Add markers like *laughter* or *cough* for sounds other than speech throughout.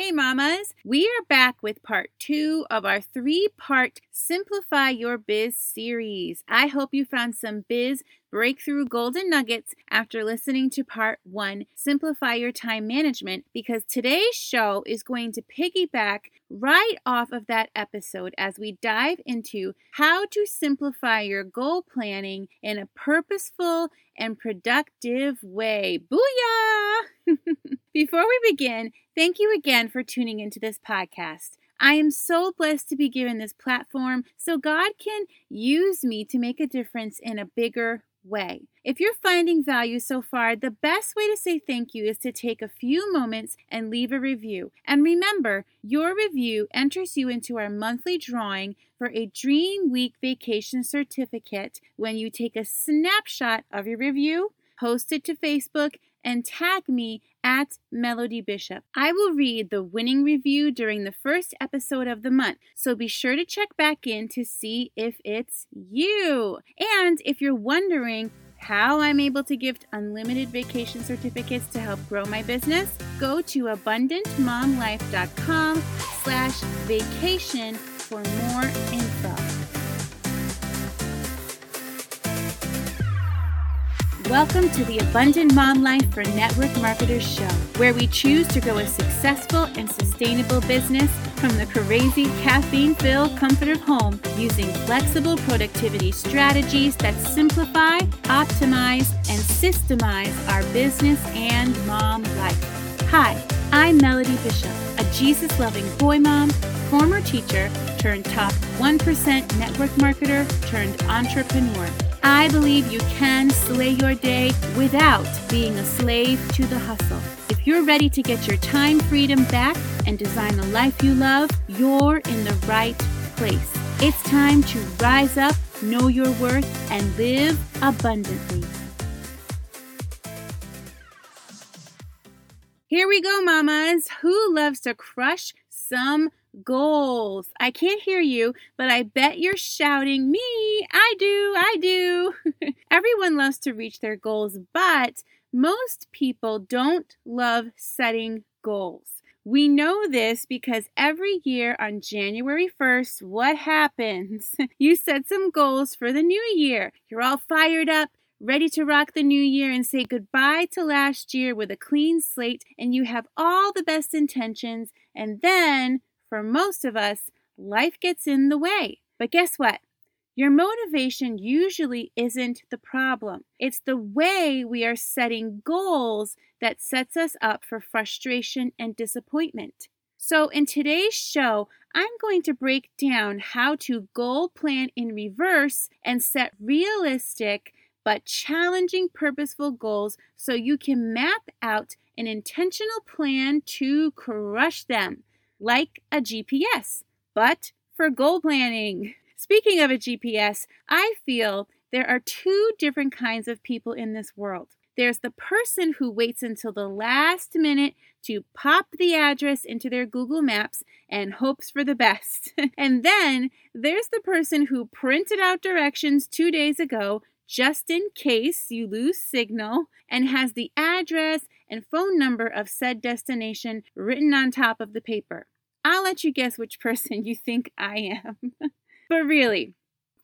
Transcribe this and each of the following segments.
Hey, mamas! We are back with part two of our three part Simplify Your Biz series. I hope you found some biz breakthrough golden nuggets after listening to part one Simplify Your Time Management because today's show is going to piggyback right off of that episode as we dive into how to simplify your goal planning in a purposeful and productive way. Booyah! *laughs* Before we begin, thank you again for tuning into this podcast. I am so blessed to be given this platform so God can use me to make a difference in a bigger way. If you're finding value so far, the best way to say thank you is to take a few moments and leave a review. And remember, your review enters you into our monthly drawing for a Dream Week vacation certificate when you take a snapshot of your review, post it to Facebook, and tag me at Melody Bishop. I will read the winning review during the first episode of the month, so be sure to check back in to see if it's you. And if you're wondering, how I'm able to gift unlimited vacation certificates to help grow my business, go to abundantmomlife.com slash vacation for more info. Welcome to the Abundant Mom Life for Network Marketers show, where we choose to grow a successful and sustainable business from the crazy caffeine filled comfort of home using flexible productivity strategies that simplify, optimize, and systemize our business and mom life. Hi, I'm Melody Bishop, a Jesus loving boy mom, former teacher turned top 1% network marketer turned entrepreneur. I believe you can slay your day without being a slave to the hustle. If you're ready to get your time freedom back and design the life you love, you're in the right place. It's time to rise up, know your worth, and live abundantly. Here we go, mamas. Who loves to crush some goals. I can't hear you, but I bet you're shouting, Me, I do, I do. *laughs* Everyone loves to reach their goals, but most people don't love setting goals. We know this because every year on January 1st, what happens? *laughs* you set some goals for the new year. You're all fired up, ready to rock the new year and say goodbye to last year with a clean slate, and you have all the best intentions. And then for most of us, life gets in the way. But guess what? Your motivation usually isn't the problem. It's the way we are setting goals that sets us up for frustration and disappointment. So, in today's show, I'm going to break down how to goal plan in reverse and set realistic but challenging purposeful goals so you can map out an intentional plan to crush them like a GPS, but for goal planning. *laughs* Speaking of a GPS, I feel there are two different kinds of people in this world. There's the person who waits until the last minute to pop the address into their Google Maps and hopes for the best. *laughs* and then there's the person who printed out directions two days ago just in case you lose signal and has the address and phone number of said destination written on top of the paper. I'll let you guess which *laughs* person you think I am. *laughs* but really,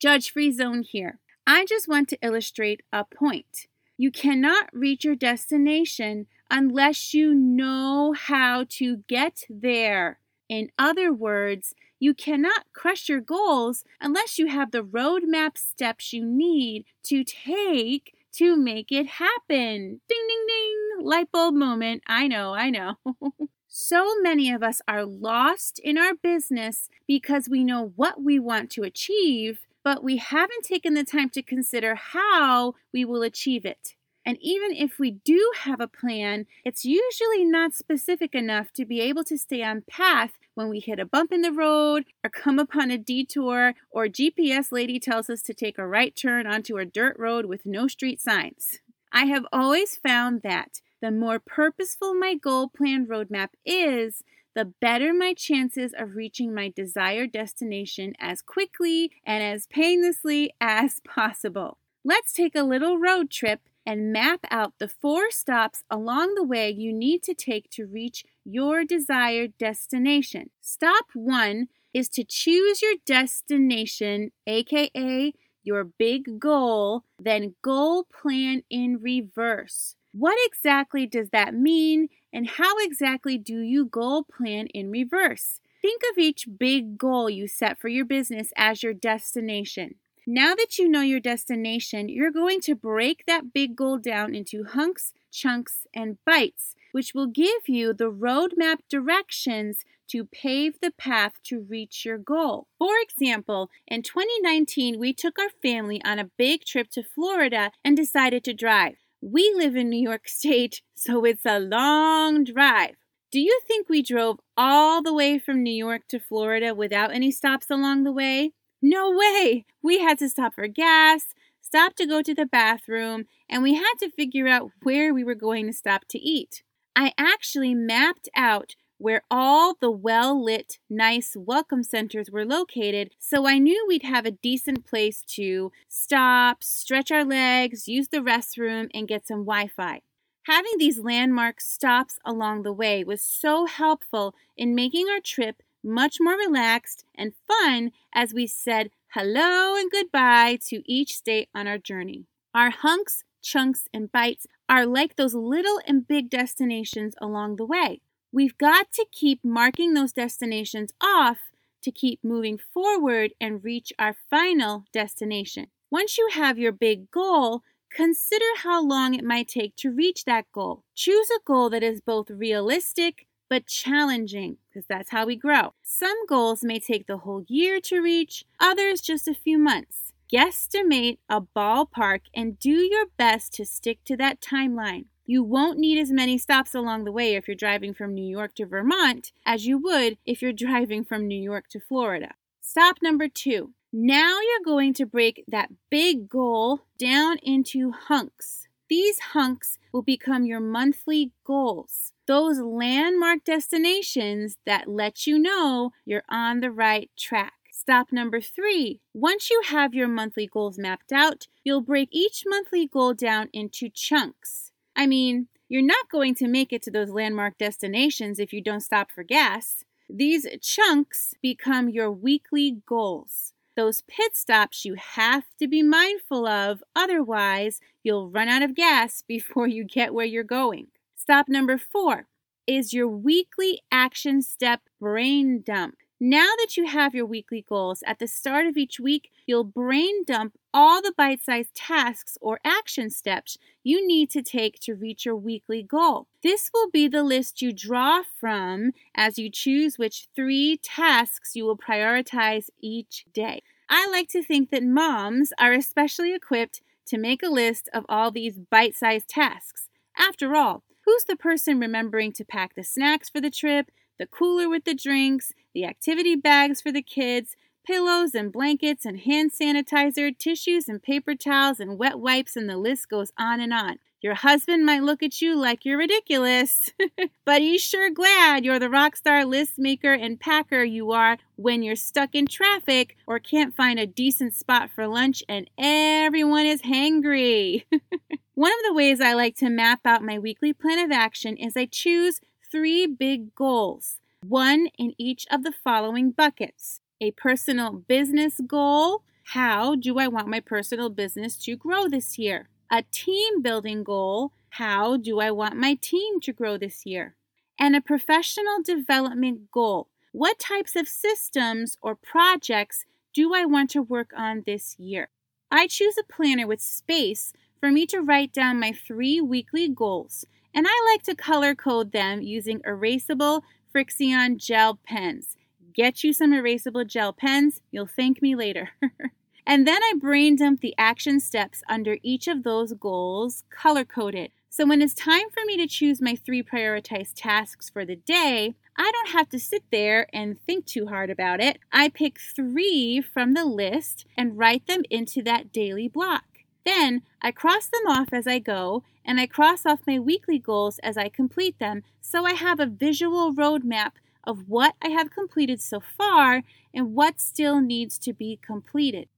judge free zone here. I just want to illustrate a point. You cannot reach your destination unless you know how to get there. In other words, you cannot crush your goals unless you have the roadmap steps you need to take to make it happen. Ding, ding, ding. Light bulb moment. I know, I know. *laughs* so many of us are lost in our business because we know what we want to achieve, but we haven't taken the time to consider how we will achieve it. And even if we do have a plan, it's usually not specific enough to be able to stay on path when we hit a bump in the road or come upon a detour or GPS lady tells us to take a right turn onto a dirt road with no street signs. I have always found that the more purposeful my goal plan roadmap is, the better my chances of reaching my desired destination as quickly and as painlessly as possible. Let's take a little road trip and map out the four stops along the way you need to take to reach your desired destination. Stop one is to choose your destination, aka your big goal, then goal plan in reverse. What exactly does that mean, and how exactly do you goal plan in reverse? Think of each big goal you set for your business as your destination. Now that you know your destination, you're going to break that big goal down into hunks, chunks, and bites, which will give you the roadmap directions to pave the path to reach your goal. For example, in 2019, we took our family on a big trip to Florida and decided to drive. We live in New York State, *laughs* so it's a long drive. Do you think we drove all the way from New York to Florida without any stops along the way? No way! We had to stop for gas, stop to go to the bathroom, and we had to figure out where we were going to stop to eat. I actually mapped out where all the well lit, nice welcome centers were located, so I knew we'd have a decent place to stop, stretch our legs, use the restroom, and get some Wi Fi. Having these landmark stops along the way was so helpful in making our trip much more relaxed and fun as we said hello and goodbye to each state on our journey. Our hunks, chunks, and bites are like those little and big destinations along the way. We've got to keep marking those destinations off to keep moving forward and reach our final destination. Once you have your big goal, consider how long it might take to reach that goal. Choose a goal that is both realistic but challenging because that's how we grow. Some goals may take the whole year to reach, others just a few months. Guesstimate a ballpark and do your best to stick to that timeline. You won't need as many stops along the way if you're driving from New York to Vermont as you would if you're *laughs* driving from New York to Florida. Stop number two. Now you're going to break that big goal down into hunks. These hunks will become your monthly goals those landmark destinations that let you know you're on the right track. Stop number three. Once you have your monthly goals mapped out, you'll break each monthly goal down into chunks. I mean, you're not going to make it to those landmark destinations if you don't stop for gas. These chunks become your weekly goals. Those pit stops you have to be mindful of, otherwise, you'll run out of gas *laughs* before you get where you're going. Stop number four is your weekly action step brain dump. Now that you have your weekly goals, at the start of each week, you'll brain dump all the bite sized tasks or action steps you need to take to reach your weekly goal. This will be the list you draw from as you choose which three tasks you will prioritize each day. I like to think that moms are especially equipped to make a list of all these bite sized tasks. After all, Who's the person remembering to pack the snacks for the trip, the cooler with the drinks, the activity bags for the kids, pillows and blankets and hand sanitizer, tissues and paper towels and wet wipes, and the list goes on and on. Your husband might look at you like you're ridiculous, *laughs* but he's sure glad you're the rock star list maker and packer you are when you're stuck in traffic or can't find a decent spot for lunch and everyone is hangry. *laughs* One of the ways I like to map out my weekly plan of action is I choose three big goals, one in each of the following buckets a personal business goal. How do I want my personal business to grow this year? A team building goal. How do I want my team to grow this year? And a professional development goal. What types of systems or projects do I want to work on this year? I choose a planner with space for me to write down my three weekly goals, and I like to color code them using erasable Frixion gel pens. Get you some erasable gel pens, you'll thank me later. *laughs* and then I brain dump the action steps under each of those goals, color coded. So when it's time for me to choose my three prioritized tasks for the day, I don't have to sit there and think too hard about it. I pick three from the list and write them into that daily block. Then I cross them off as I go, and I cross off my weekly goals as I complete them, so I have a visual roadmap of what I have completed so far and what still needs to be completed.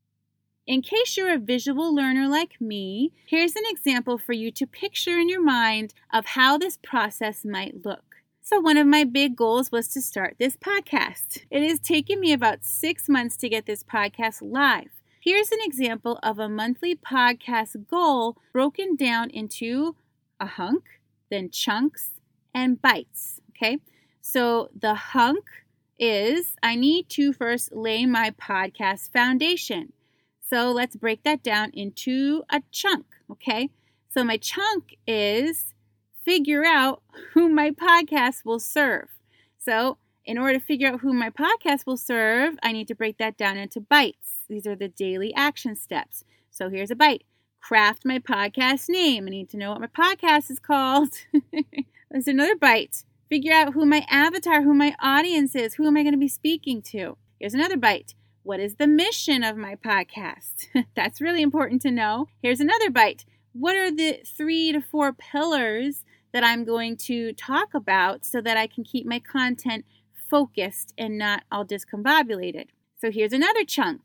In case you're a visual learner like me, here's an example for you to picture in your mind of how this process might look. So, one of my big goals was to start this podcast. It has taken me about six months to get this podcast live. Here's an example of a monthly podcast goal broken down into a hunk, then chunks, and bites. Okay, so the hunk is I need to first lay my podcast foundation. So let's break that down into a chunk, okay? So my chunk is figure out who my podcast will serve. So in order to figure out who my podcast will serve, I need to break that down into bites. These are the daily action steps. So here's a bite. Craft my podcast name. I need to know what my podcast is called. *laughs* There's another bite. Figure out who my avatar, who my audience is. Who am I going to be speaking to? Here's another bite. What is the mission of my podcast? *laughs* That's really important to know. Here's another bite. What are the three to four pillars that I'm going to talk about so that I can keep my content focused and not all discombobulated? So here's another chunk.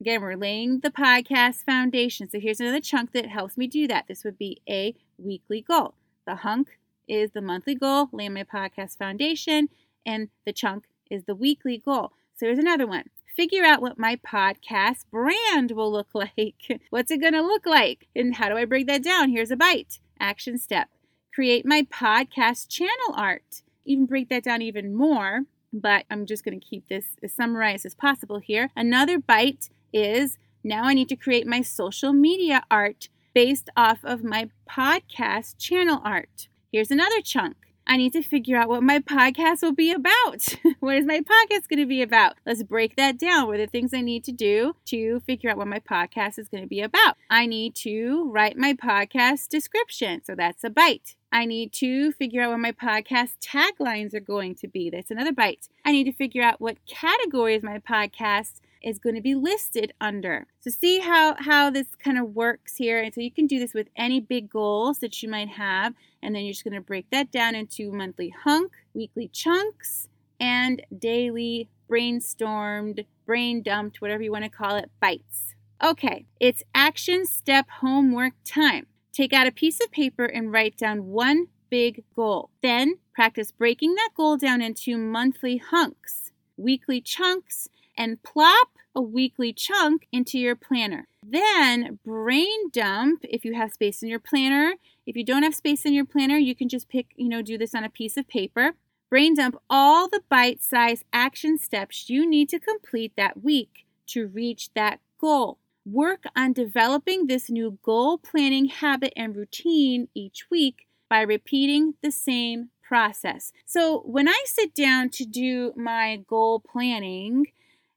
Again, we're laying the podcast foundation. So here's another chunk that helps me do that. This would be a weekly goal. The hunk is the monthly goal, lay my podcast foundation, and the chunk is the weekly goal. So here's another one figure out what my podcast brand will look *laughs* like. What's it going to look like? And how do I break that down? Here's a bite. Action step. Create my podcast channel art. Even break that down even more, but I'm just going to keep this as summarized as possible here. Another bite is now I need to create my social media art based off of my podcast channel art. Here's another chunk. I need to figure out what my podcast will be about. *laughs* what is my podcast going to be about? Let's break that down. What are the things I need to do to figure out what my podcast is going to be about? I need to write my podcast description. So that's a bite. I need to figure out what my podcast taglines are going to be. That's another bite. I need to figure out what categories my podcast is going to be listed under. So see how, how this kind of works here. And so you can do this with any big goals that you might have. And then you're just going to break that down into monthly hunk, weekly chunks, and daily brainstormed, brain dumped, whatever you want to call it, bites. Okay, it's action step homework time. Take out a piece of paper and write down one big goal. Then practice breaking that goal down into monthly hunks, weekly chunks, and plop a weekly chunk into your planner. Then brain dump if you have space in your planner. If you don't have space in your planner, you can just pick, you know, do this on a piece of paper. Brain dump all the bite sized action steps you need to complete that week to reach that goal. Work on developing this new goal planning habit and routine each week by repeating the same process. So, when I sit down to do my goal planning,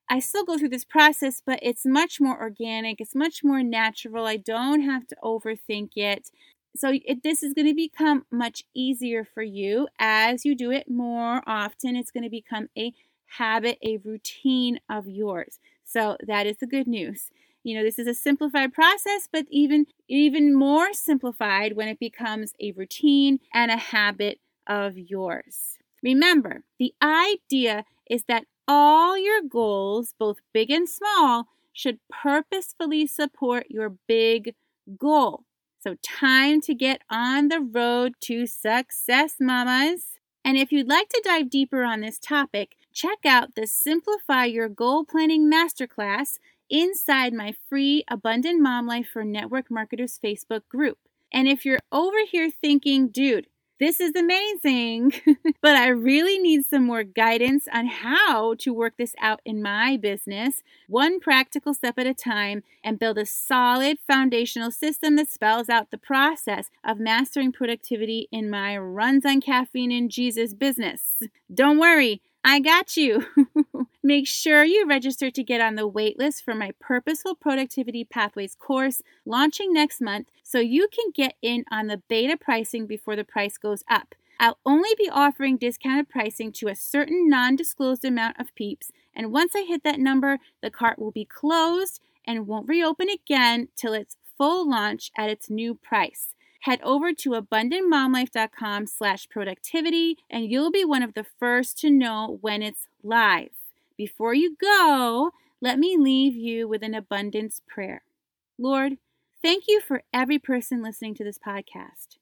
I still go through this process, but it's much more organic. It's much more natural. I don't have to overthink it. So, it, this is going to become much easier for you as you do it more often. It's going to become a habit, a routine of yours. So, that is the good news. You know, this is a simplified process, but even even more simplified when it becomes a routine and a habit of yours. Remember, the idea is that all your goals, both big and small, should purposefully support your big goal. So, time to get on the road to success, mamas. And if you'd like to dive deeper on this topic, check out the Simplify Your Goal Planning Masterclass inside my free Abundant Mom Life for Network Marketers Facebook group. And if you're over here thinking, dude, this is amazing, *laughs* but I really need some more guidance on how to work this out in my business, one practical step at a time, and build a solid foundational system that spells out the process of mastering productivity in my runs on caffeine and Jesus business. Don't worry, I got you. *laughs* Make sure you register to get on the waitlist for my Purposeful Productivity Pathways course launching next month so you can get in on the beta pricing before the price goes up. I'll only be offering discounted pricing to a certain non disclosed amount of peeps, and once I hit that number, the cart will be closed and won't reopen again till its full launch at its new price head over to abundantmomlife.com slash productivity and you'll be one of the first to know when it's live. Before you go, let me leave you with an abundance prayer. Lord, thank you for every person listening to this podcast.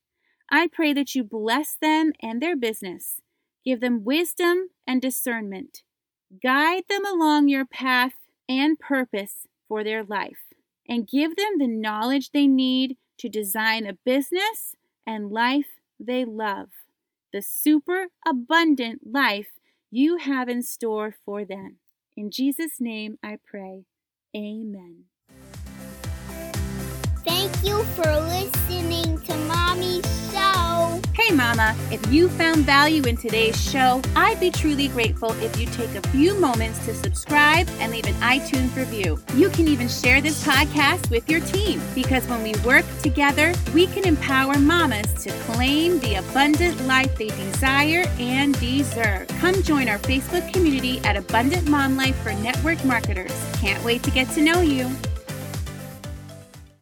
I pray that you bless them and their business, give them wisdom and discernment, guide them along your path and purpose for their life, and give them the knowledge they need to design a business and life they love, the super abundant life you have in store for them. In Jesus' name I pray. Amen. Thank you for listening Mama, if you found value in today's show, I'd be truly grateful if you take a few moments to subscribe and leave an iTunes review. You can even share this podcast with your team because when we work together, we can empower mamas to claim the abundant life they desire and deserve. Come join our Facebook community at Abundant Mom Life for Network Marketers. Can't wait to get to know you.